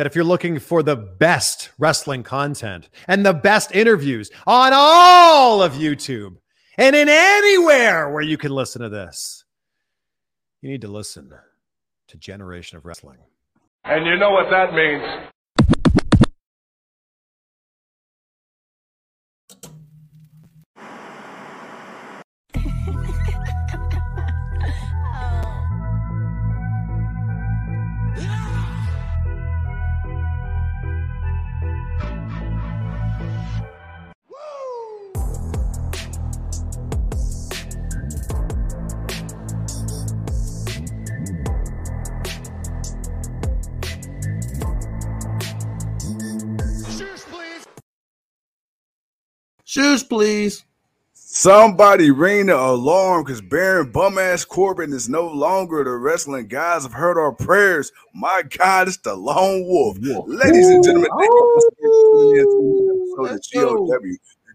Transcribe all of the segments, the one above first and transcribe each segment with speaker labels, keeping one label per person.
Speaker 1: that if you're looking for the best wrestling content and the best interviews on all of YouTube and in anywhere where you can listen to this, you need to listen to Generation of Wrestling.
Speaker 2: And you know what that means.
Speaker 3: Shoes, please.
Speaker 4: Somebody ring the alarm because Baron Bumass Corbin is no longer the wrestling guys have heard our prayers. My God, it's the lone wolf. Ladies and gentlemen, thank you for the GOW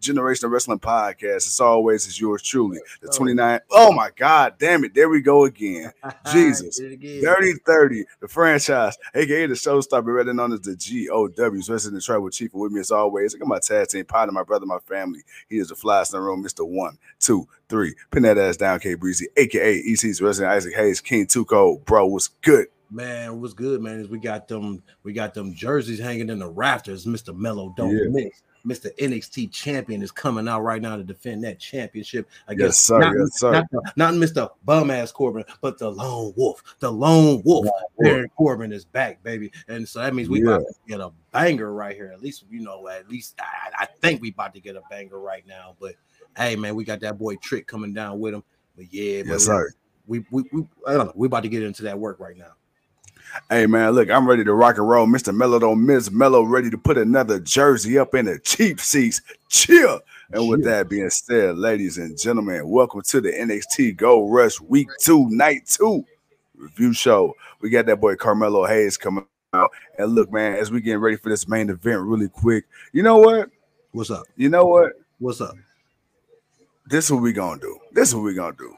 Speaker 4: Generation of Wrestling Podcast. As always, is yours truly, the 29. Oh my God, damn it. There we go again. Jesus. 30 30, the franchise, aka the showstopper, better known as the GOW's Resident Tribal Chief. And with me as always, I got my tag team partner, my brother, my family. He is the flyest in the room, Mr. One, Two, Three. Pin that ass down, K Breezy, aka EC's Resident Isaac Hayes, King Tuco. Bro, what's good?
Speaker 3: Man, what's good, man? Is we got them, we got them jerseys hanging in the rafters. Mr. Mellow don't
Speaker 4: Yeah.
Speaker 3: miss. Mr. NXT champion is coming out right now to defend that championship
Speaker 4: Yes,
Speaker 3: against
Speaker 4: sir.
Speaker 3: not,
Speaker 4: Yes, sir.
Speaker 3: not, the- not Mr. Bum ass Corbin, but the lone wolf. The lone wolf. Baron Corbin is back, baby. And so that means we about to get a banger right here. At least, you know, at least I, I think we about to get a banger right now. But hey, man, we got that boy Trick coming down with him. But yeah, but
Speaker 4: Yes, sir.
Speaker 3: we, we, we I don't know. We about to get into that work right now.
Speaker 4: Hey man, look, I'm ready to rock and roll. Mr. Mellow don't miss Mellow ready to put another jersey up in the cheap seats. Chill. And with that being said, ladies and gentlemen, welcome to the NXT Gold Rush Week 2, Night 2 review show. We got that boy Carmelo Hayes coming out. And look, man, as we getting ready for this main event really quick, you know what?
Speaker 3: What's up?
Speaker 4: You know what?
Speaker 3: What's up?
Speaker 4: this is what we gonna do. This is what we gonna do.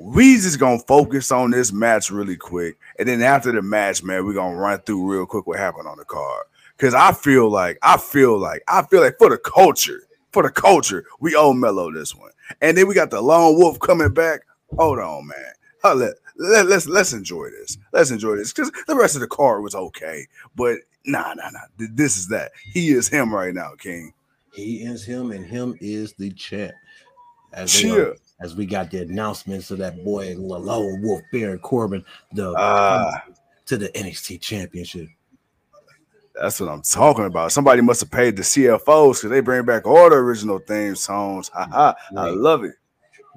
Speaker 4: We just gonna focus on this match really quick, and then after the match, man, we gonna run through real quick what happened on the card. Cause I feel like I feel like I feel like for the culture, for the culture, we owe Mello this one. And then we got the Lone Wolf coming back. Hold on, man. Let, let, let's let's enjoy this. Let's enjoy this because the rest of the card was okay, but nah, nah, nah. This is that. He is him right now, King.
Speaker 3: He is him, and him is the champ. As, they
Speaker 4: Chill.
Speaker 3: are- as we got the announcements of that boy Lone Wolf Baron Corbin, the
Speaker 4: Ah.
Speaker 3: to the NXT Championship.
Speaker 4: That's what I'm talking about. Somebody must have paid the CFOs because they bring back all the original theme songs. Haha, I love it.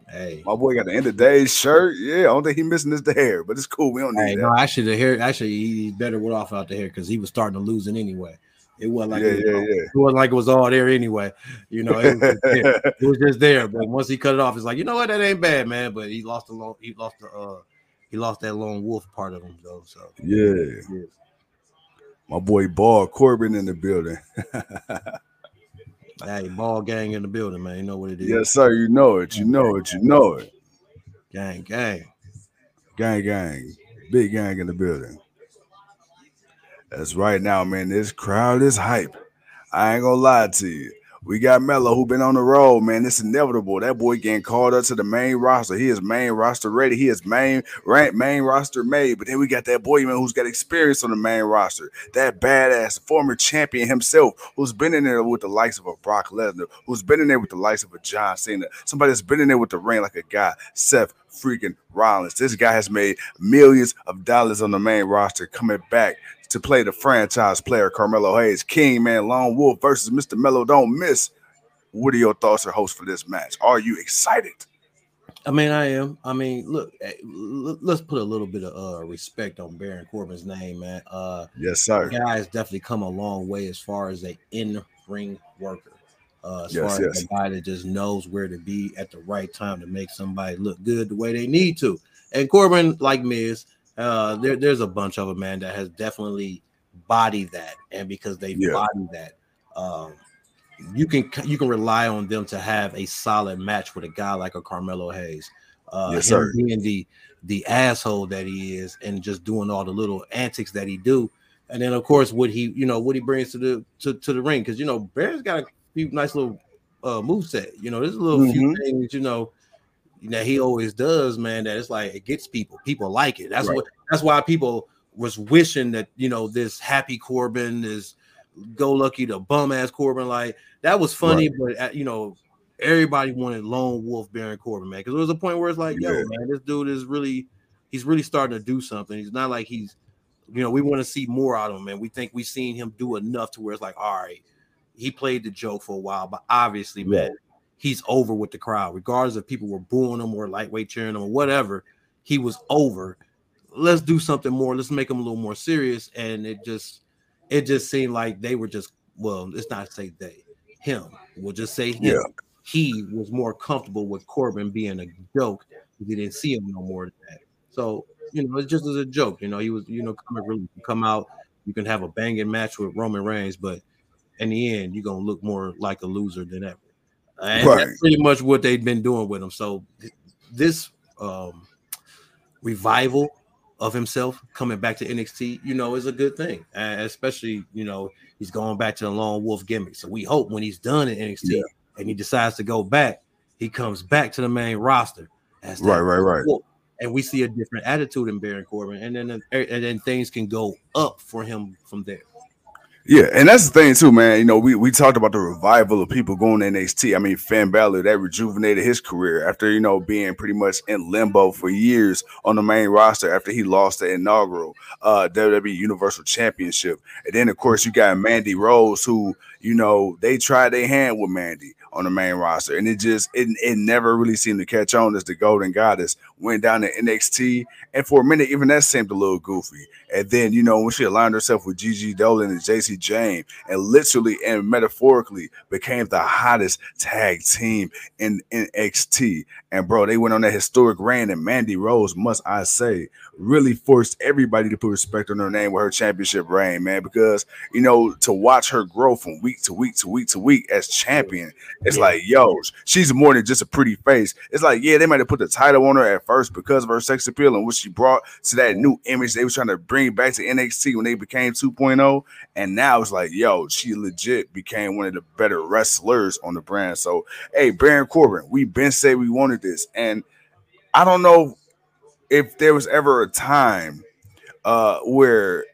Speaker 3: Hey,
Speaker 4: My boy got the end of days shirt. Yeah, I don't think he missing is the hair, but it's cool. We don't need
Speaker 3: hey,
Speaker 4: that.
Speaker 3: no, actually the hair, actually he better went off out the hair because he was starting to lose it anyway. It wasn't like
Speaker 4: yeah,
Speaker 3: it, was,
Speaker 4: yeah.
Speaker 3: it wasn't like it was all there anyway. You know, it was, just there. It was just there. But once he cut it off, it's like you know what, that ain't bad, man. But he lost the lone, he lost the uh, he lost that lone wolf part of him though. So
Speaker 4: yeah.
Speaker 3: yeah.
Speaker 4: My boy Ball Corbin in the building.
Speaker 3: hey, ball gang in the building, man. You know what it is.
Speaker 4: yes, sir. You know it. You know it. You know it.
Speaker 3: Gang, gang.
Speaker 4: Gang, gang. Big gang in the building. That's right now, man. This crowd is hype. I ain't gonna lie to you. We got Mello who been on the road, man. It's inevitable. That boy getting called up to the main roster. He is main roster ready. He is main rank main roster made. But then we got that boy man who's got experience on the main roster. That badass former champion himself, who's been in there with the likes of a Brock Lesnar, who's been in there with the likes of a John Cena, somebody that's been in there with the ring like a guy, Seth freaking Rollins. This guy has made millions of dollars on the main roster coming back to play the franchise player Carmelo Hayes, King Man Lone Wolf versus Mr. Mello. Don't miss. What are your thoughts or hopes for this match? Are you excited?
Speaker 3: I mean, I am. I mean, look, eh, let's put a little bit of uh, respect on Baron Corbin's name, man. Uh,
Speaker 4: Yes,
Speaker 3: the
Speaker 4: sir.
Speaker 3: guy has definitely come a long way as far as a in-ring worker. Uh, as
Speaker 4: Yes,
Speaker 3: far
Speaker 4: yes.
Speaker 3: as a guy that just knows where to be at the right time to make somebody look good the way they need to. And Corbin, like Miz, uh, there, there's a bunch of them, man, that has definitely bodied that, and because they've
Speaker 4: Yeah.
Speaker 3: bodied that, um, you can you can rely on them to have a solid match with a guy like a Carmelo Hayes. Uh,
Speaker 4: Yes,
Speaker 3: him being the the asshole that he is, and just doing all the little antics that he do. and then of course what he you know what he brings to the to, to the ring because you know Bear's got a few nice little uh move set. You know, there's a little few
Speaker 4: Mhm.
Speaker 3: things you know that he always does, man. That it's like it gets people. People like it. That's
Speaker 4: Right.
Speaker 3: what. That's why people was wishing that you know this happy Corbin, is go lucky to bum ass Corbin. Like that was funny, but uh, you know everybody wanted lone wolf Baron Corbin, man. Because there was a point where it's like, yo,
Speaker 4: Yeah.
Speaker 3: man, this dude is really he's really starting to do something. He's not like he's you know we want to see more out of him, man. We think we've seen him do enough to where it's like, all right, he played the joke for a while, but obviously, man, he's over with the crowd, regardless if people were booing him or lightweight cheering him or whatever. He was over. Let's do something more. Let's make him a little more serious. And it just, it just seemed like they were just, well, let's not say they, him. We'll just say him.
Speaker 4: Yeah.
Speaker 3: He was more comfortable with Corbin being a joke because he didn't see him no more than that. So you know, it's just as a joke. You know, he was, you know, comic. You come out, you can have a banging match with Roman Reigns, but in the end, you're gonna look more like a loser than ever. And
Speaker 4: Right.
Speaker 3: that's pretty much what they've been doing with him. So th- this um revival of himself coming back to NXT, you know, is a good thing. Uh, especially, you know, he's going back to the lone wolf gimmick. So we hope when he's done in NXT
Speaker 4: Yeah.
Speaker 3: and he decides to go back, he comes back to the main roster as
Speaker 4: Right, right, right.
Speaker 3: wolf. And we see a different attitude in Baron Corbin, and then and then things can go up for him from there.
Speaker 4: Yeah, and that's the thing too, man. You know, we, we talked about the revival of people going to NXT. I mean, Finn Balor that rejuvenated his career after you know being pretty much in limbo for years on the main roster after he lost the inaugural uh, WWE Universal Championship, and then of course you got Mandy Rose, who you know they tried their hand with Mandy on the main roster, and it just it, it never really seemed to catch on as the Golden Goddess went down to NXT, and for a minute even that seemed a little goofy. And then, you know, when she aligned herself with Gigi Dolan and Jacy Jayne and literally and metaphorically became the hottest tag team in NXT. And bro, they went on that historic reign, and Mandy Rose, must I say, really forced everybody to put respect on her name with her championship reign, man. Because you know, to watch her grow from week to week to week to week as champion, it's
Speaker 3: Yeah.
Speaker 4: like, yo, she's more than just a pretty face. It's like, yeah, they might have put the title on her at first because of her sex appeal and what she brought to that new image they were trying to bring back to NXT when they became 2.0. And now it's like, yo, she legit became one of the better wrestlers on the brand. So, hey, Baron Corbin, we been said we wanted this. And I don't know if there was ever a time uh where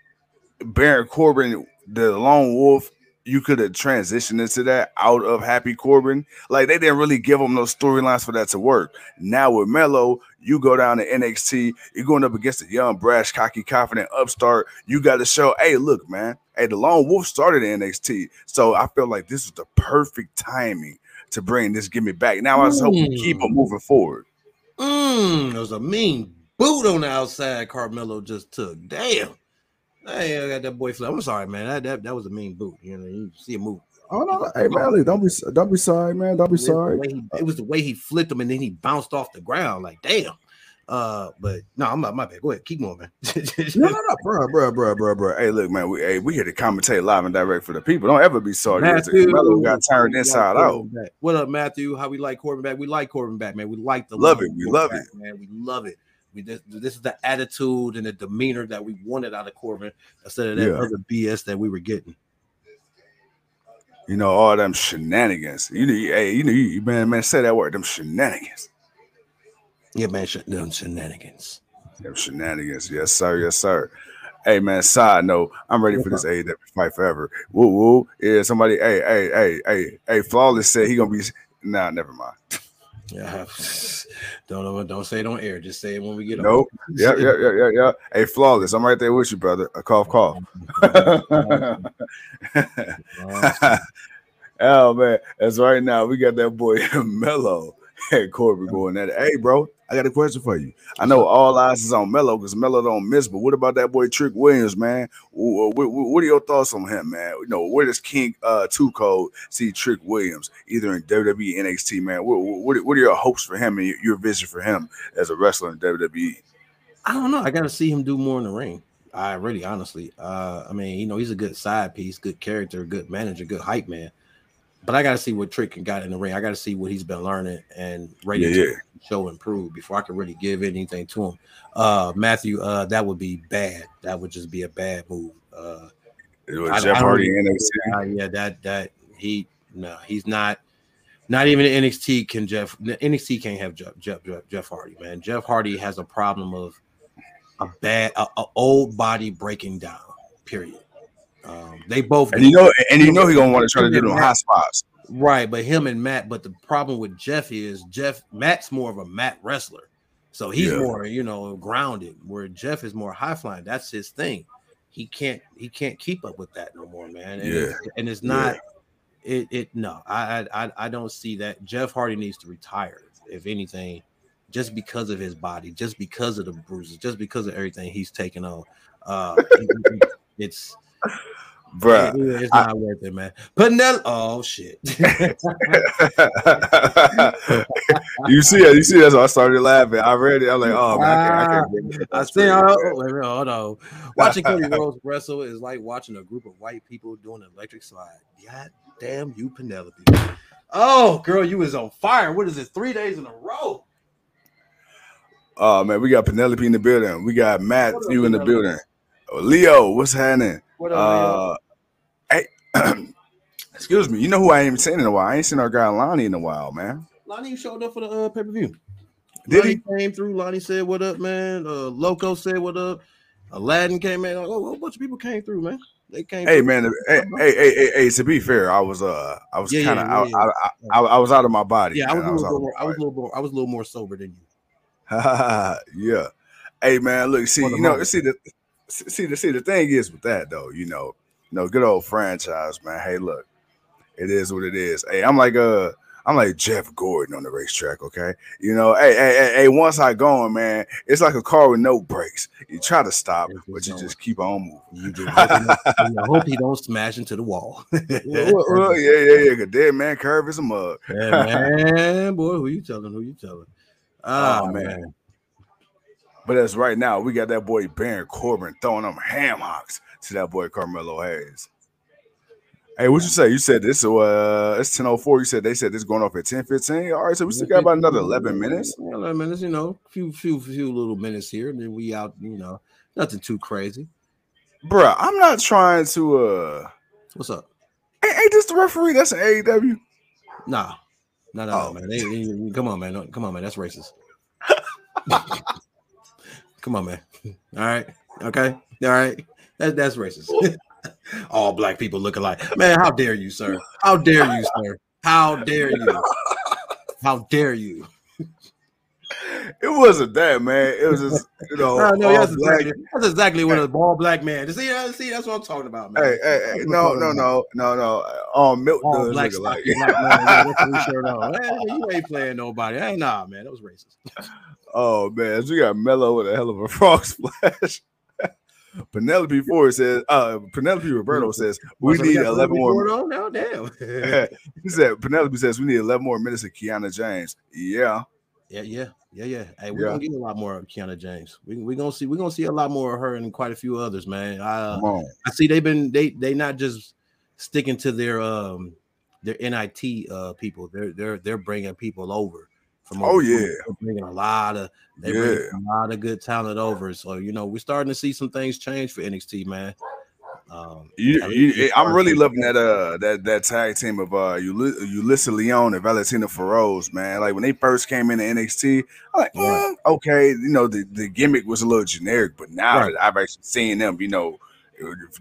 Speaker 4: Baron Corbin, the lone wolf, you could have transitioned into that out of Happy Corbin. Like they didn't really give him those storylines for that to work. Now with Mello, you go down to NXT, you're going up against a young, brash, cocky, confident upstart. You got to show, hey, look, man, hey, the lone wolf started in NXT. So I feel like this was the perfect timing to bring this gimmick back. Now I just hope we keep him moving forward.
Speaker 3: Mm, there's a mean boot on the outside. Carmelo just took. Damn. Hey, I got that boy flip. I'm sorry, man. That, that that was a mean boot. You know, you see a move.
Speaker 4: Oh no, hey man, don't be don't be sorry, man. Don't be
Speaker 3: It
Speaker 4: sorry.
Speaker 3: he- It was the way he flipped him and then he bounced off the ground. Like, damn. Uh, but no, I'm not my bad. Go ahead, keep moving.
Speaker 4: No, no, no, bro, bro, bro, bro, bro. Hey, look, man, we hey, we here to commentate live and direct for the people. Don't ever be sorry.
Speaker 3: Matthew,
Speaker 4: got turned inside out.
Speaker 3: back. What up, Matthew? How we like Corbin back? We like Corbin back, man. We like the
Speaker 4: Love it. We love
Speaker 3: back, man. We love it. We this, this is the attitude and the demeanor that we wanted out of Corbin instead of that
Speaker 4: Yeah.
Speaker 3: other BS that we were getting.
Speaker 4: You know all them shenanigans. You know, hey, you know, you man, man, say that word. Them shenanigans.
Speaker 3: Yeah, man, shut down shenanigans.
Speaker 4: Them shenanigans. Yes, sir. Yes, sir. Hey, man. Side note, I'm ready for this AEW fight forever. Woo, woo. Yeah, somebody. Hey, hey, hey, hey, hey. Flawless said he gonna be. Nah, never mind.
Speaker 3: Yeah, don't know. Don't say it on air. Just say it when we get
Speaker 4: Nope. Yeah, yeah, yeah, yeah, yeah. Hey, flawless. I'm right there with you, brother. A cough, cough. oh man, that's right now. We got that boy Mello and Corbin going at it. Hey, bro, I got a question for you. I know all eyes is on Mello because Mello don't miss, but what about that boy Trick Williams, man? What, what, what are your thoughts on him, man? You know, where does King uh Tuco see Trick Williams either in WWE, NXT, man? What, what, what are your hopes for him and your, your vision for him as a wrestler in? WWE?
Speaker 3: I don't know. I got to see him do more in the ring. I really, honestly, uh, I mean, you know, he's a good side piece, good character, good manager, good hype man. But I got to see what Trick got in the ring. I got to see what he's been learning and ready
Speaker 4: Yeah,
Speaker 3: to
Speaker 4: yeah.
Speaker 3: show improve before I can really give anything to him. Uh, Matthew, uh, that would be bad. That would just be a bad move. Uh, I-
Speaker 4: Jeff
Speaker 3: I
Speaker 4: Hardy NXT.
Speaker 3: uh, yeah, that that he no, he's not. Not even NXT can Jeff NXT can't have Jeff Jeff Jeff, Jeff Hardy, man. Jeff Hardy has a problem of a bad a, a old body breaking down. Period. Um, they both
Speaker 4: And you know, and you know he gonna want to try to do them hot spots.
Speaker 3: Right, but him and Matt, but the problem with Jeff is Jeff Matt's more of a Matt wrestler. So he's
Speaker 4: Yeah.
Speaker 3: more, you know, grounded, where Jeff is more high flying. That's his thing. He can't he can't keep up with that no more, man. And, it's, and it's not it it no, I, I I don't see that. Jeff Hardy needs to retire, if anything, just because of his body, just because of the bruises, just because of everything he's taken on. Uh it- it- it's
Speaker 4: Bruh.
Speaker 3: it- it's not worth it, man. Penelope, oh shit.
Speaker 4: you see it, you see that's why I started laughing. I read it. I'm like, oh man, I can't, I can't.
Speaker 3: I see. Oh, wait a minute, hold on. Watching Cody Rhodes wrestle is like watching a group of white people doing an electric slide. God damn you, Penelope. Oh, girl, you was on fire. What is it? Three days in a row.
Speaker 4: Oh man, we got Penelope in the building. We got Matthew in the building. Oh, Leo, what's happening?
Speaker 3: What up,
Speaker 4: Uh, hey, excuse me. You know who I ain't seen in a while? I ain't seen our guy Lonnie in a while, man.
Speaker 3: Lonnie showed up for the uh, pay per view.
Speaker 4: Did
Speaker 3: Lonnie came through. Lonnie said, "What up, man?" Uh, Loco said, "What up?" Aladdin came in. Oh, a whole bunch of people came through, man. They came.
Speaker 4: Hey
Speaker 3: through.
Speaker 4: man, hey, hey, hey, hey, hey, to be fair, I was uh I was
Speaker 3: Yeah,
Speaker 4: kind of
Speaker 3: yeah, yeah,
Speaker 4: out, I, I, I, I was out of my body.
Speaker 3: Yeah, I was,
Speaker 4: man.
Speaker 3: a little
Speaker 4: out of
Speaker 3: more, I was a little more. I was a little more sober than you.
Speaker 4: yeah. Hey man, look, see, you know,
Speaker 3: moment.
Speaker 4: see the see the see the thing is with that though, you know, you know, good old franchise, man. Hey, look, it is what it is. Hey, I'm like uh I'm like Jeff Gordon on the racetrack, okay? You know, hey, hey, hey, hey, once I go on, man, it's like a car with no brakes. You try to stop, but you
Speaker 3: going.
Speaker 4: just keep on moving.
Speaker 3: You just hope he don't- I hope he don't smash into the wall.
Speaker 4: well, well, yeah, yeah, yeah. 'cause Dead man curve is a mug.
Speaker 3: Yeah, man, boy, who you telling? Who you telling?
Speaker 4: Oh,
Speaker 3: Oh,
Speaker 4: man.
Speaker 3: man.
Speaker 4: But as right now, we got that boy Baron Corbin throwing them ham hocks to that boy Carmelo Hayes. Hey, what you say? You said this uh it's 1004. You said they said this going off at 1015. All right, so we still got about another 11 minutes.
Speaker 3: 11 minutes, you know, few, few, few little minutes here, and then we out, you know, nothing too crazy.
Speaker 4: Bruh, I'm not trying to uh
Speaker 3: What's up?
Speaker 4: ain't, ain't this the referee that's an AEW?
Speaker 3: Nah, no, no,
Speaker 4: Oh.
Speaker 3: no, man. They- they- come on, man. Come on, man. That's racist. come on, man. All right, okay, all right. That, that's racist. All black people look alike. Man, how dare you, sir? How dare you, sir? How dare you? How dare you?
Speaker 4: It wasn't that, man. It was just, you know,
Speaker 3: No, no, that's exactly, that's exactly what a bald black man. See, uh, see, that's what I'm talking about, man.
Speaker 4: Hey, hey, hey, no, no, no, no, no. All milk
Speaker 3: All
Speaker 4: does
Speaker 3: black
Speaker 4: look alike.
Speaker 3: black man. yeah, that's what we sure. Hey, you ain't playing nobody. Hey, nah, man, that was racist.
Speaker 4: Oh man, so we got Mello with a hell of a frog splash. Penelope Ford says, uh, Penelope Roberto says, we need
Speaker 3: got
Speaker 4: 11 more.
Speaker 3: On now. Damn.
Speaker 4: he said, Penelope says, we need 11 more minutes of Kiana James. Yeah.
Speaker 3: yeah, yeah, yeah, yeah. Hey, we're
Speaker 4: Yeah.
Speaker 3: gonna get a lot more of Kiana James. We we gonna see we're gonna see a lot more of her and quite a few others, man. I uh. I see they've been they they not just sticking to their um their NIT uh people. They're they're they're bringing people over from
Speaker 4: Oh, yeah.
Speaker 3: They're bringing a lot of they
Speaker 4: Yeah.
Speaker 3: bring a lot of good talent over. So you know we're starting to see some things change for NXT, man. Um,
Speaker 4: You, you, I'm really loving that uh that that tag team of uh Uly- Yulisa Leon and Valentina Feroz, man. Like when they first came into NXT, I'm like, mm, okay, you know, the, the gimmick was a little generic, but now
Speaker 3: Right.
Speaker 4: I've actually seen them, you know,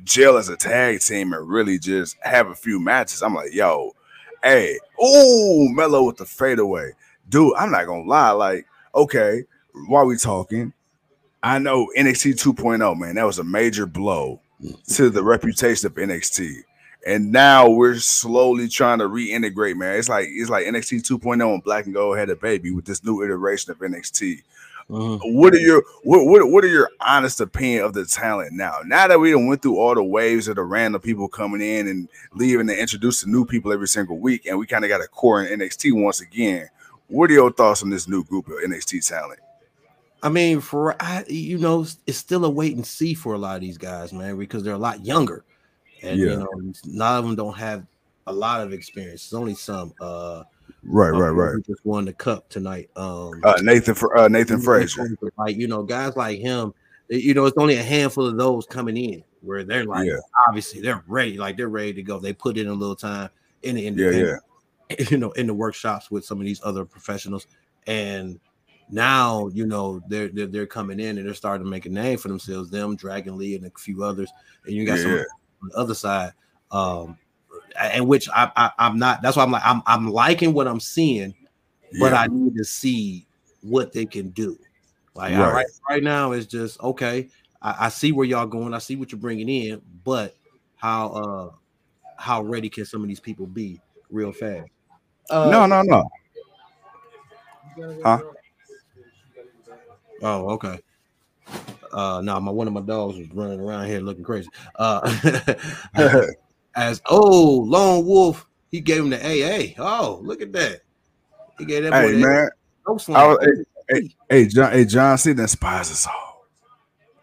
Speaker 4: gel as a tag team and really just have a few matches, I'm like, yo, hey, oh, Mello with the fadeaway. Dude, I'm not gonna lie, like, okay, while we talking, I know NXT 2.0, man, that was a major blow to the reputation of NXT. And now we're slowly trying to reintegrate, man. It's like it's like NXT 2.0 and Black and Gold had a baby with this new iteration of NXT.
Speaker 3: mhm.
Speaker 4: What are your what, what what are your honest opinion of the talent now? Now that we went through all the waves of the random people coming in and leaving and introducing new people every single week, and we kind of got a core in NXT once again. What are your thoughts on this new group of NXT talent?
Speaker 3: I mean, for I, you know, it's still a wait and see for a lot of these guys, man, because they're a lot younger, and
Speaker 4: Yeah.
Speaker 3: you know, a lot of them don't have a lot of experience. It's only some. Uh,
Speaker 4: Right,
Speaker 3: uh,
Speaker 4: right, right.
Speaker 3: Just won the cup tonight. Um,
Speaker 4: Uh, Nathan, uh, Nathan Frazer.
Speaker 3: like you know, guys like him. You know, it's only a handful of those coming in where they're like,
Speaker 4: Yeah.
Speaker 3: obviously they're ready, like they're ready to go. They put in a little time in the
Speaker 4: Yeah,
Speaker 3: independent,
Speaker 4: yeah.
Speaker 3: you know, in the workshops with some of these other professionals, and now you know they're they're, they're coming in and they're starting to make a name for themselves. Them, Dragon Lee, and a few others, and you got
Speaker 4: Yeah,
Speaker 3: some on the other side, um, and which I, I I'm not. That's why I'm like I'm I'm liking what I'm seeing, but
Speaker 4: Yeah.
Speaker 3: I need to see what they can do. Like
Speaker 4: Right.
Speaker 3: right, right now, it's just okay. I, I see where y'all going. I see what you're bringing in, but how uh how ready can some of these people be real fast? Uh,
Speaker 4: no, no, no. Huh?
Speaker 3: Oh, okay. Uh, no, my one of my dogs was running around here looking crazy. Uh, as oh, Lone Wolf, he gave him the AA. Oh, look at that. He gave that boy
Speaker 4: hey man,
Speaker 3: no
Speaker 4: I
Speaker 3: slam.
Speaker 4: was- hey, hey John, hey John C. inspires us all.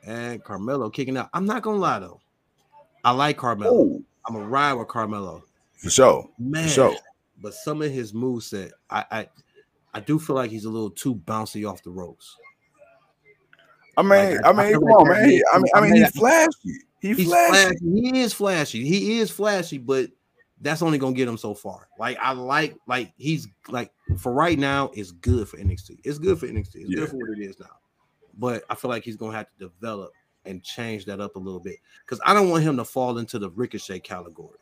Speaker 3: and Carmelo kicking out. I'm not gonna lie though, I like Carmelo.
Speaker 4: Oh,
Speaker 3: I'm a ride with Carmelo,
Speaker 4: for sure,
Speaker 3: man.
Speaker 4: for sure.
Speaker 3: But some of his moves I, I, I do feel like he's a little too bouncy off the ropes.
Speaker 4: I mean,
Speaker 3: Like, I-
Speaker 4: I
Speaker 3: I
Speaker 4: mean,
Speaker 3: feel
Speaker 4: come on, man. He, I mean, I
Speaker 3: I
Speaker 4: mean,
Speaker 3: mean,
Speaker 4: he's flashy. He
Speaker 3: He's
Speaker 4: flashy.
Speaker 3: flashy. He is flashy. He is flashy, but that's only gonna get him so far. Like I like, like he's like for right now, it's good for NXT. It's good for NXT. It's
Speaker 4: Yeah.
Speaker 3: good for what it is now. But I feel like he's gonna have to develop and change that up a little bit because I don't want him to fall into the ricochet category.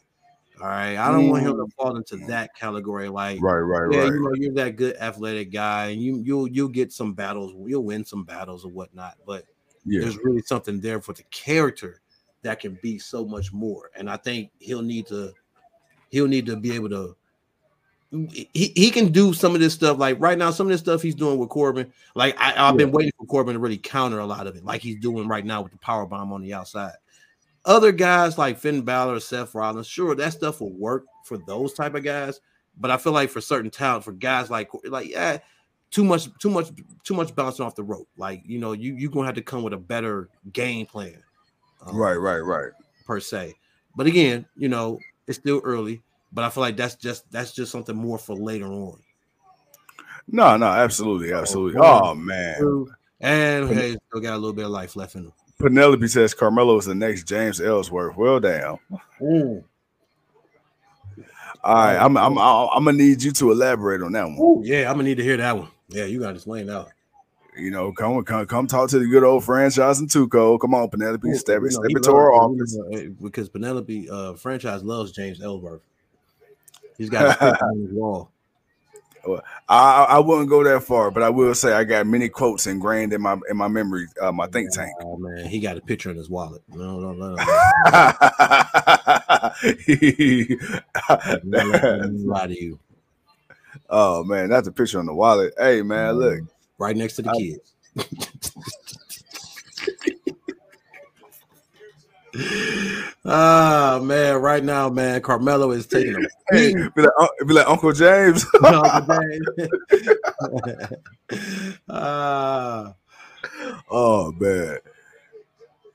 Speaker 3: All right, I don't want him to mm. fall into that category. Like,
Speaker 4: Right, right,
Speaker 3: yeah,
Speaker 4: right.
Speaker 3: you know, you're that good athletic guy, and you you'll you'll get some battles, you'll win some battles or whatnot. But
Speaker 4: Yeah,
Speaker 3: there's really something there for the character that can be so much more. And I think he'll need to he'll need to be able to he, he can do some of this stuff like right now some of this stuff he's doing with Corbin like I, I've been waiting for Corbin to really counter a lot of it like he's doing right now with the power bomb on the outside other guys like Finn Balor Seth Rollins sure that stuff will work for those type of guys but I feel like for certain talent for guys like like yeah too much too much too much bouncing off the rope like you know you you're gonna have to come with a better game plan um,
Speaker 4: right, right, right.
Speaker 3: per se. But again, you know, it's still early. But I feel like that's just that's just something more for later on.
Speaker 4: No, no, absolutely, absolutely. Oh man,
Speaker 3: And hey, still got a little bit of life left in him.
Speaker 4: Penelope says Carmelo is the next James Ellsworth. Well, damn. All right, I'm, I'm, I'm, gonna need you to elaborate on that one.
Speaker 3: Ooh, yeah, I'm gonna need to hear that one. Yeah, you gotta explain that. one.
Speaker 4: You know, come, come, come talk to the good old franchise and Tuco. Come on, Penelope,
Speaker 3: Ooh,
Speaker 4: step,
Speaker 3: you know,
Speaker 4: step into our office.
Speaker 3: eh, because Penelope uh franchise loves James Ellsworth. He's got a on his wall.
Speaker 4: I, I wouldn't go that far, but I will say I got many quotes ingrained in my in my memory, uh, my think tank.
Speaker 3: Oh man, he got a picture in his wallet. No, no, no. no. I'm not letting him lie to you.
Speaker 4: oh man, that's a picture on the wallet. Hey man, look.
Speaker 3: Right next to the kids. Ah man, right now, man, Carmelo is taking a
Speaker 4: Hey, be like, uh, be like Uncle James.
Speaker 3: Ah,
Speaker 4: oh man.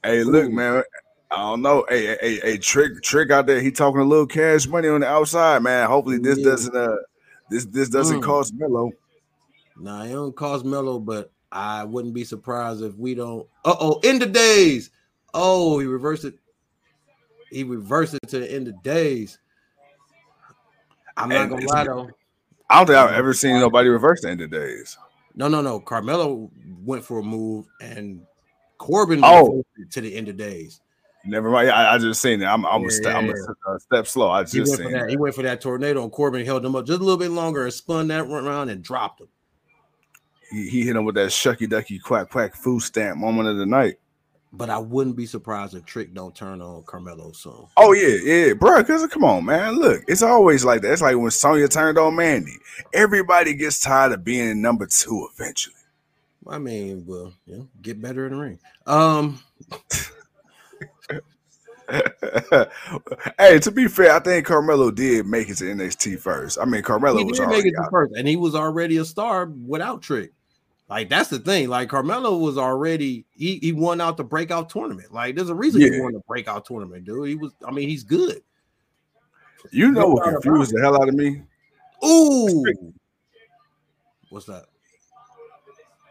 Speaker 4: Hey, look, man. I don't know. Hey, hey, hey, trick, trick out there. He talking a little cash money on the outside, man. Hopefully, this
Speaker 3: Yeah.
Speaker 4: doesn't uh, this this doesn't
Speaker 3: Mm.
Speaker 4: cost Melo.
Speaker 3: nah, it don't cost Melo, but I wouldn't be surprised if we don't. Uh oh, end of days. Oh, he reversed it. He reversed it to the end of days. I'm not
Speaker 4: And
Speaker 3: gonna lie though.
Speaker 4: I don't think I've ever seen nobody reverse the end of days.
Speaker 3: No, no, no. Carmelo went for a move, and Corbin
Speaker 4: Oh.
Speaker 3: to the end of days.
Speaker 4: Never mind. I, I just seen it. I'm I'm a step I'm
Speaker 3: Yeah.
Speaker 4: a step slow. I
Speaker 3: He
Speaker 4: just
Speaker 3: went for
Speaker 4: seen
Speaker 3: that.
Speaker 4: it.
Speaker 3: He went for that tornado, and Corbin held him up just a little bit longer and spun that around and dropped him.
Speaker 4: He, he hit him with that shucky ducky quack quack food stamp moment of the night.
Speaker 3: But I wouldn't be surprised if Trick don't turn on Carmelo soon.
Speaker 4: Oh yeah, yeah, bro. Cause come on, man. Look, it's always like that. It's like when Sonya turned on Mandy. Everybody gets tired of being number two eventually.
Speaker 3: I mean, well, you know, get better in the ring. Um,
Speaker 4: hey, to be fair, I think Carmelo did make it to NXT first. I mean, Carmelo
Speaker 3: he
Speaker 4: was already
Speaker 3: it to first, and he was already a star without Trick. Like that's the thing. Like Carmelo was already he he won out the breakout tournament. Like there's a reason he won the breakout tournament, dude. He was. I mean, he's good.
Speaker 4: You know what confused the hell out of me?
Speaker 3: Ooh. What's that?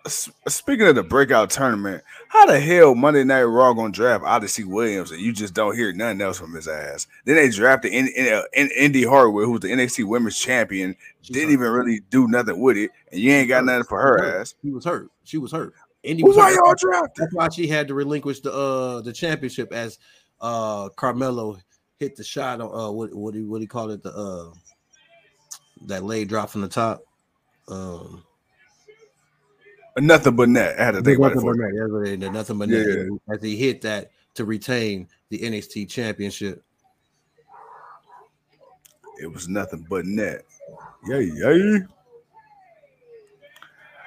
Speaker 4: Speaking of the breakout tournament, how the hell Monday Night Raw gonna draft Odyssey Williams and you just don't hear nothing else from his ass? Then they drafted in, in, uh, in Indi Hartwell, who's the NXT Women's Champion,
Speaker 3: She's
Speaker 4: didn't even really do nothing with it, and you ain't got nothing for her ass.
Speaker 3: She was hurt. She was hurt.
Speaker 4: Indi
Speaker 3: was
Speaker 4: why y'all drafted?
Speaker 3: That's why she had to relinquish the uh the championship as uh Carmelo hit the shot on uh what what do you what do you call it the uh that leg drop from the top. Um
Speaker 4: Nothing but net. I had to think about it
Speaker 3: nothing
Speaker 4: for
Speaker 3: but net. That's what it is, nothing but
Speaker 4: Yeah,
Speaker 3: as he hit that to retain the NXT championship.
Speaker 4: it was nothing but net. Yay, yay.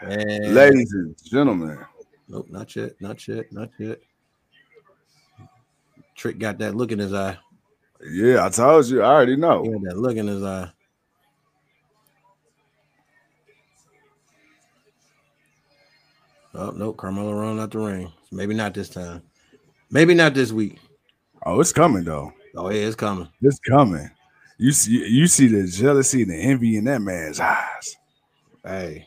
Speaker 3: And
Speaker 4: Ladies and gentlemen,
Speaker 3: nope, not yet, not yet, not yet. Trick got that look in his eye.
Speaker 4: yeah, I told you, I already know.
Speaker 3: He had that look in his eye. Oh no, Carmelo running out the ring. Maybe not this time. Maybe not this week.
Speaker 4: Oh, it's coming though.
Speaker 3: Oh yeah, it's coming.
Speaker 4: It's coming. You see, you see the jealousy and the envy in that man's eyes.
Speaker 3: Hey,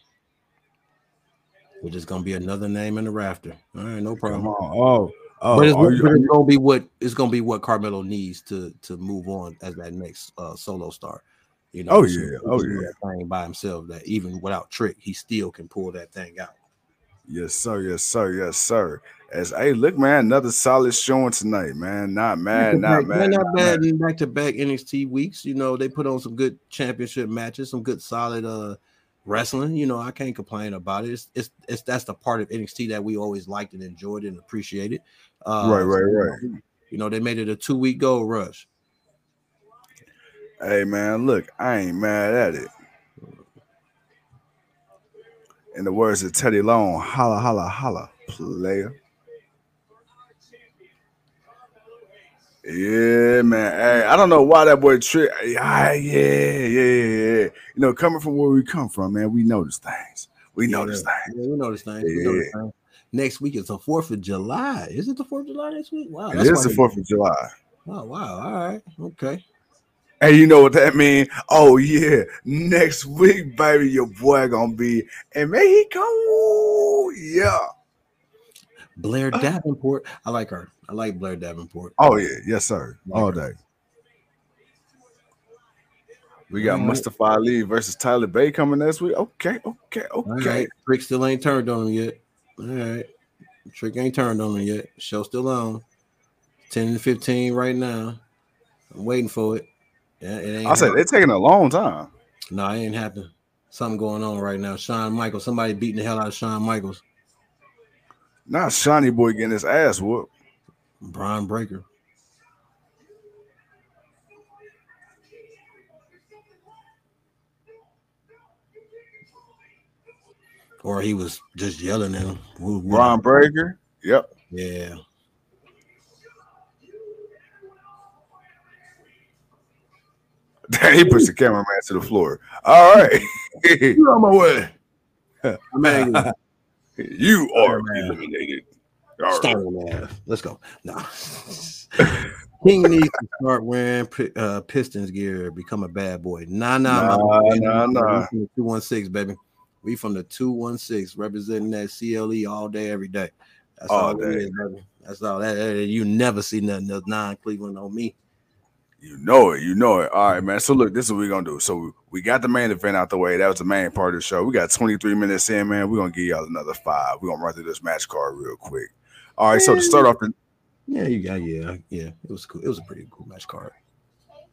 Speaker 3: we're just gonna be another name in the rafter. All right, no problem.
Speaker 4: Oh, oh,
Speaker 3: but it's,
Speaker 4: you-
Speaker 3: it's gonna be what it's gonna be what Carmelo needs to to move on as that next uh, solo star. You know,
Speaker 4: Oh, yeah. Oh, yeah.
Speaker 3: thing by himself. That even without Trick, he still can pull that thing out.
Speaker 4: Yes, sir. Yes, sir. Yes, sir. As hey, look, man, another solid showing tonight, man. Not mad, not
Speaker 3: They're
Speaker 4: mad.
Speaker 3: not bad back to back NXT weeks. You know, they put on some good championship matches, some good solid uh wrestling. You know, I can't complain about it. It's it's, it's that's the part of NXT that we always liked and enjoyed and appreciated. Uh,
Speaker 4: Right, right,
Speaker 3: you
Speaker 4: right.
Speaker 3: You know, they made it a two week gold rush.
Speaker 4: Hey, man, look, I ain't mad at it. In the words of Teddy Long, holla, holla, holla, player. Yeah, man. Hey, I don't know why that boy trick. Yeah, yeah, yeah, yeah. You know, coming from where we come from, man, we notice things. We
Speaker 3: Yeah,
Speaker 4: notice things.
Speaker 3: Yeah, we know this thing. We know this thing. Next week is the fourth of July. Is it the fourth of July next week? Wow,
Speaker 4: It is the Fourth of July.
Speaker 3: Oh wow, all right, okay.
Speaker 4: Hey, you know what that mean? Oh yeah, next week, baby, your boy gonna be in Mexico. Yeah.
Speaker 3: Blair uh. Davenport. I like her. I like Blair Davenport.
Speaker 4: Oh yeah, yes sir,
Speaker 3: Like
Speaker 4: all
Speaker 3: her.
Speaker 4: day. We got. Mustafa Ali versus Tyler Bate coming next week. Okay, okay, okay.
Speaker 3: right. Trick still ain't turned on him yet. All right. Trick ain't turned on him yet. Show still on. 10 and 15 right now. I'm waiting for it. Yeah, it ain't
Speaker 4: I said it's taking a long time.
Speaker 3: no, it ain't happening. Something going on right now. Shawn Michaels. Somebody beating the hell out of Shawn Michaels.
Speaker 4: Not Shawnee boy getting his ass whooped.
Speaker 3: Bron Breakker. Or he was just yelling at him. Woo.
Speaker 4: Breakker. Yep.
Speaker 3: Yeah.
Speaker 4: he pushed the cameraman to the floor. All right.
Speaker 3: Get on my way. I'm angry.
Speaker 4: you are
Speaker 3: man.
Speaker 4: eliminated. All right.
Speaker 3: Let's go. No. King needs to start wearing uh, Pistons gear, become a bad boy. Nah, nah,
Speaker 4: Nah, nah, nah.
Speaker 3: We from the 216, baby. We from the 216, representing that CLE all day, every day. That's
Speaker 4: All
Speaker 3: all,
Speaker 4: day.
Speaker 3: is, baby. That's all that, that- you never see nothing else non-Cleveland on me.
Speaker 4: You know it. You know it. All right, man. So look, this is what we're gonna do. So we got the main event out the way. That was the main part of the show. We got 23 minutes in, man. We're gonna give y'all another five. We're gonna run through this match card real quick. All right, so to start off the
Speaker 3: Yeah, you got yeah, yeah. It was cool. It was a pretty cool match card.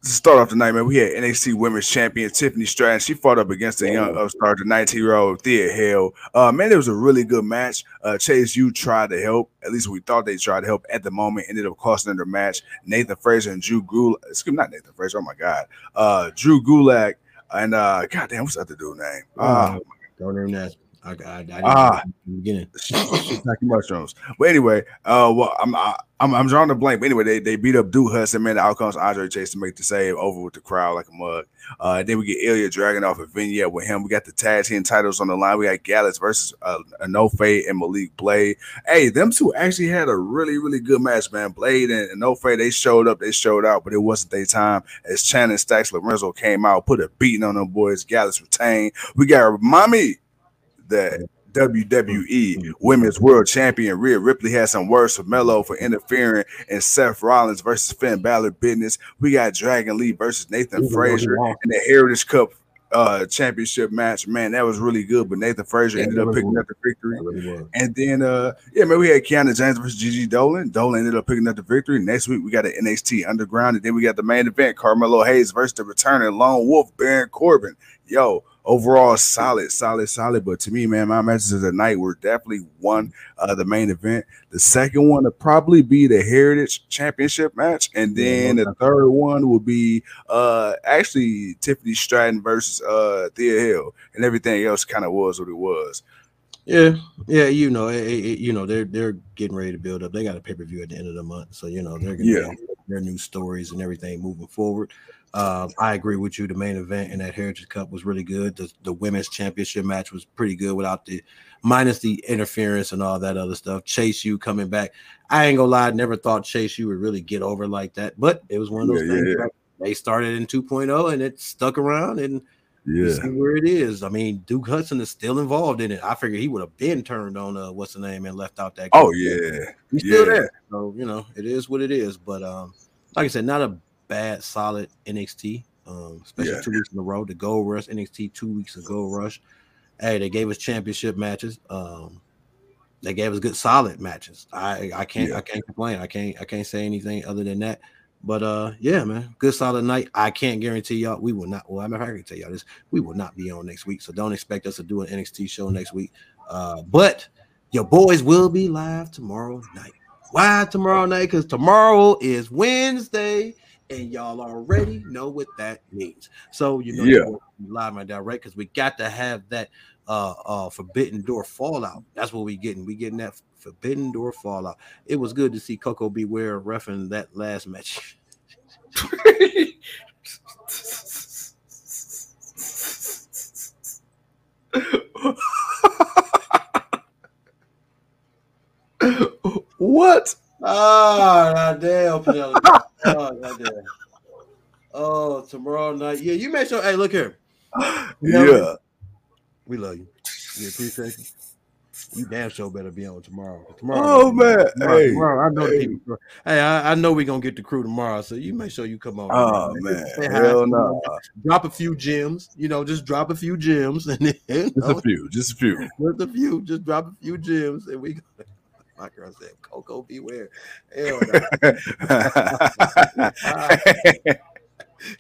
Speaker 4: To start off tonight, man, we had NXT Women's Champion Tiffany Stratton. She fought up against the young upstart, the 19 year old Thea Hail. Uh, man, it was a really good match. Uh, Chase, you tried to help. At least we thought they tried to help at the moment. Ended up costing them their match. Nathan Frazer and Drew Gulak. Excuse me, not Nathan Frazer. Oh my God. Uh, Drew Gulak and uh, goddamn, what's that the other dude name? Uh,
Speaker 3: Don't even ask. I, I, I
Speaker 4: Ah.
Speaker 3: know in the beginning.
Speaker 4: mushrooms. But anyway, uh, well, I'm I, I'm I'm drawing the blank. But anyway, they, they beat up Duke Hudson. Man, the outcomes Andre Chase to make the save over with the crowd like a mug. Uh, then we get Ilja Dragunov a vignette with him. We got the tag team titles on the line. We got Gallus versus uh, Enofe and Malik Blade. Hey, them two actually had a really really good match, man. Blade and, and Enofe they showed up, they showed out, but it wasn't their time. As Channing Stacks Lorenzo came out, put a beating on them boys. Gallus retained. We got mommy that WWE Women's World Champion Rhea Ripley had some words for Mello for interfering in Seth Rollins versus Finn Balor business. We got Dragon Lee versus Nathan
Speaker 3: Frazer
Speaker 4: in the Heritage Cup uh championship match. Man, that was really good. But Nathan Frazer
Speaker 3: Yeah,
Speaker 4: ended up picking up the victory.
Speaker 3: Really.
Speaker 4: And then, uh, yeah, man, we had Kiana James versus Gigi Dolan. Dolan ended up picking up the victory. Next week, we got an NXT Underground, and then we got the main event: Carmelo Hayes versus the returning Lone Wolf Baron Corbin. Yo, overall, solid, solid, solid. But to me, man, my matches of the night were definitely one. Uh, the main event. The second one would probably be the Heritage Championship match, and then the third one will be uh actually Tiffany Stratton versus uh Thea Hail, and everything else kind of was what it was.
Speaker 3: Yeah, yeah, you know, it, it- you know, they're they're getting ready to build up. They got a pay per view at the end of the month, so you know they're gonna
Speaker 4: Yeah.
Speaker 3: their new stories and everything moving forward. Um, I agree with you. The main event in that Heritage Cup was really good. The, the women's championship match was pretty good without the minus the interference and all that other stuff. Chase U coming back. I ain't gonna lie, I never thought Chase U would really get over like that, but it was one of those
Speaker 4: Yeah, yeah,
Speaker 3: things.
Speaker 4: yeah.
Speaker 3: They started in 2.0 and it stuck around and you see where it is. I mean, Duke Hudson is still involved in it. I figured he would have been turned on uh what's the name and left out that.
Speaker 4: Oh yeah,
Speaker 3: he's still there. So you know, it is what it is. But um, like I said, not a bad, solid NXT. Um, especially
Speaker 4: Yeah.
Speaker 3: two weeks in a row. The Gold Rush NXT two weeks of Gold Rush. Hey, they gave us championship matches. Um, they gave us good, solid matches. I I can't
Speaker 4: Yeah.
Speaker 3: I can't complain. I can't I can't say anything other than that. But uh, yeah, man, good solid night. I can't guarantee y'all we will not. Well, I'm not going to tell y'all this. We will not be on next week, so don't expect us to do an NXT show next week. Uh, but your boys will be live tomorrow night. Why tomorrow night? Because tomorrow is Wednesday, and y'all already know what that means. So you know,
Speaker 4: Yeah.
Speaker 3: your boys will be live and direct because we got to have that uh uh Forbidden Door Fallout. That's what we getting. We getting that Forbidden Door Fallout. It was good to see Coco Beware refing that last match.
Speaker 4: what?
Speaker 3: Oh, goddamn, Penelope. Oh, ah, goddamn. Oh, tomorrow night. Yeah, you make sure. Hey, look here.
Speaker 4: Yeah,
Speaker 3: We love you. We appreciate you. You damn sure better be on tomorrow. Tomorrow.
Speaker 4: Oh, man.
Speaker 3: Tomorrow,
Speaker 4: Hey,
Speaker 3: tomorrow, I know the
Speaker 4: hey.
Speaker 3: people. Hey, I, I know we're gonna get the crew tomorrow, so you make sure you come on.
Speaker 4: Oh man,
Speaker 3: Say
Speaker 4: hell no.
Speaker 3: know, Drop a few gems, you know, just drop a few gems, and then you
Speaker 4: Just
Speaker 3: know,
Speaker 4: a few, just a few.
Speaker 3: just a few, just drop a few gems, and we. My girl said, "Coco, beware." Hell no.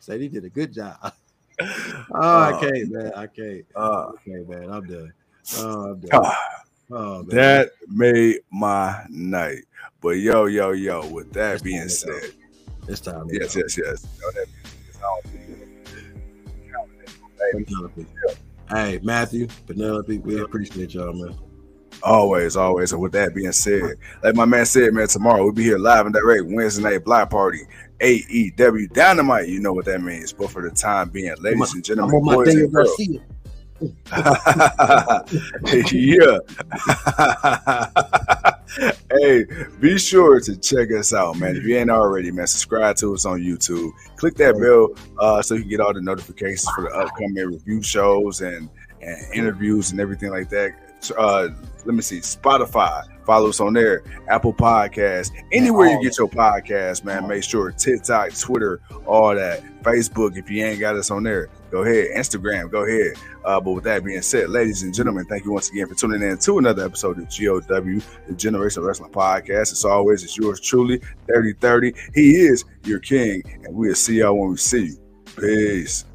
Speaker 3: Said he did a good job. Oh, I
Speaker 4: Oh.
Speaker 3: can't, man. I can't.
Speaker 4: Uh,
Speaker 3: Okay, man. I'm done. Oh, I'm done.
Speaker 4: ah,
Speaker 3: Oh, man.
Speaker 4: that made my night. But yo, yo, yo. With that being said,
Speaker 3: It's time.
Speaker 4: yes, yes, yes. Yo, that being said,
Speaker 3: Penelope. Hey, Matthew, Penelope, we appreciate y'all, man.
Speaker 4: Always, always. And with that being said, like my man said, man, tomorrow we'll be here live and direct Wednesday night block party, AEW Dynamite. You know what that means. But for the time being, ladies and
Speaker 3: I'm
Speaker 4: gentlemen,
Speaker 3: on
Speaker 4: boys and girls, yeah. hey, be sure to check us out, man. If you ain't already, man, subscribe to us on YouTube. Click that bell uh, so you can get all the notifications for the upcoming review shows and, and interviews and everything like that. Uh, let me see, Spotify. Follow us on there, Apple Podcasts, anywhere you get your podcast, man. Make sure TikTok, Twitter, all that, Facebook. If you ain't got us on there, go ahead. Instagram, go ahead. Uh, but with that being said, ladies and gentlemen, thank you once again for tuning in to another episode of GOW, the Generation Wrestling Podcast. As always, it's yours truly, 3030. He is your king, and we'll see y'all when we see you. Peace.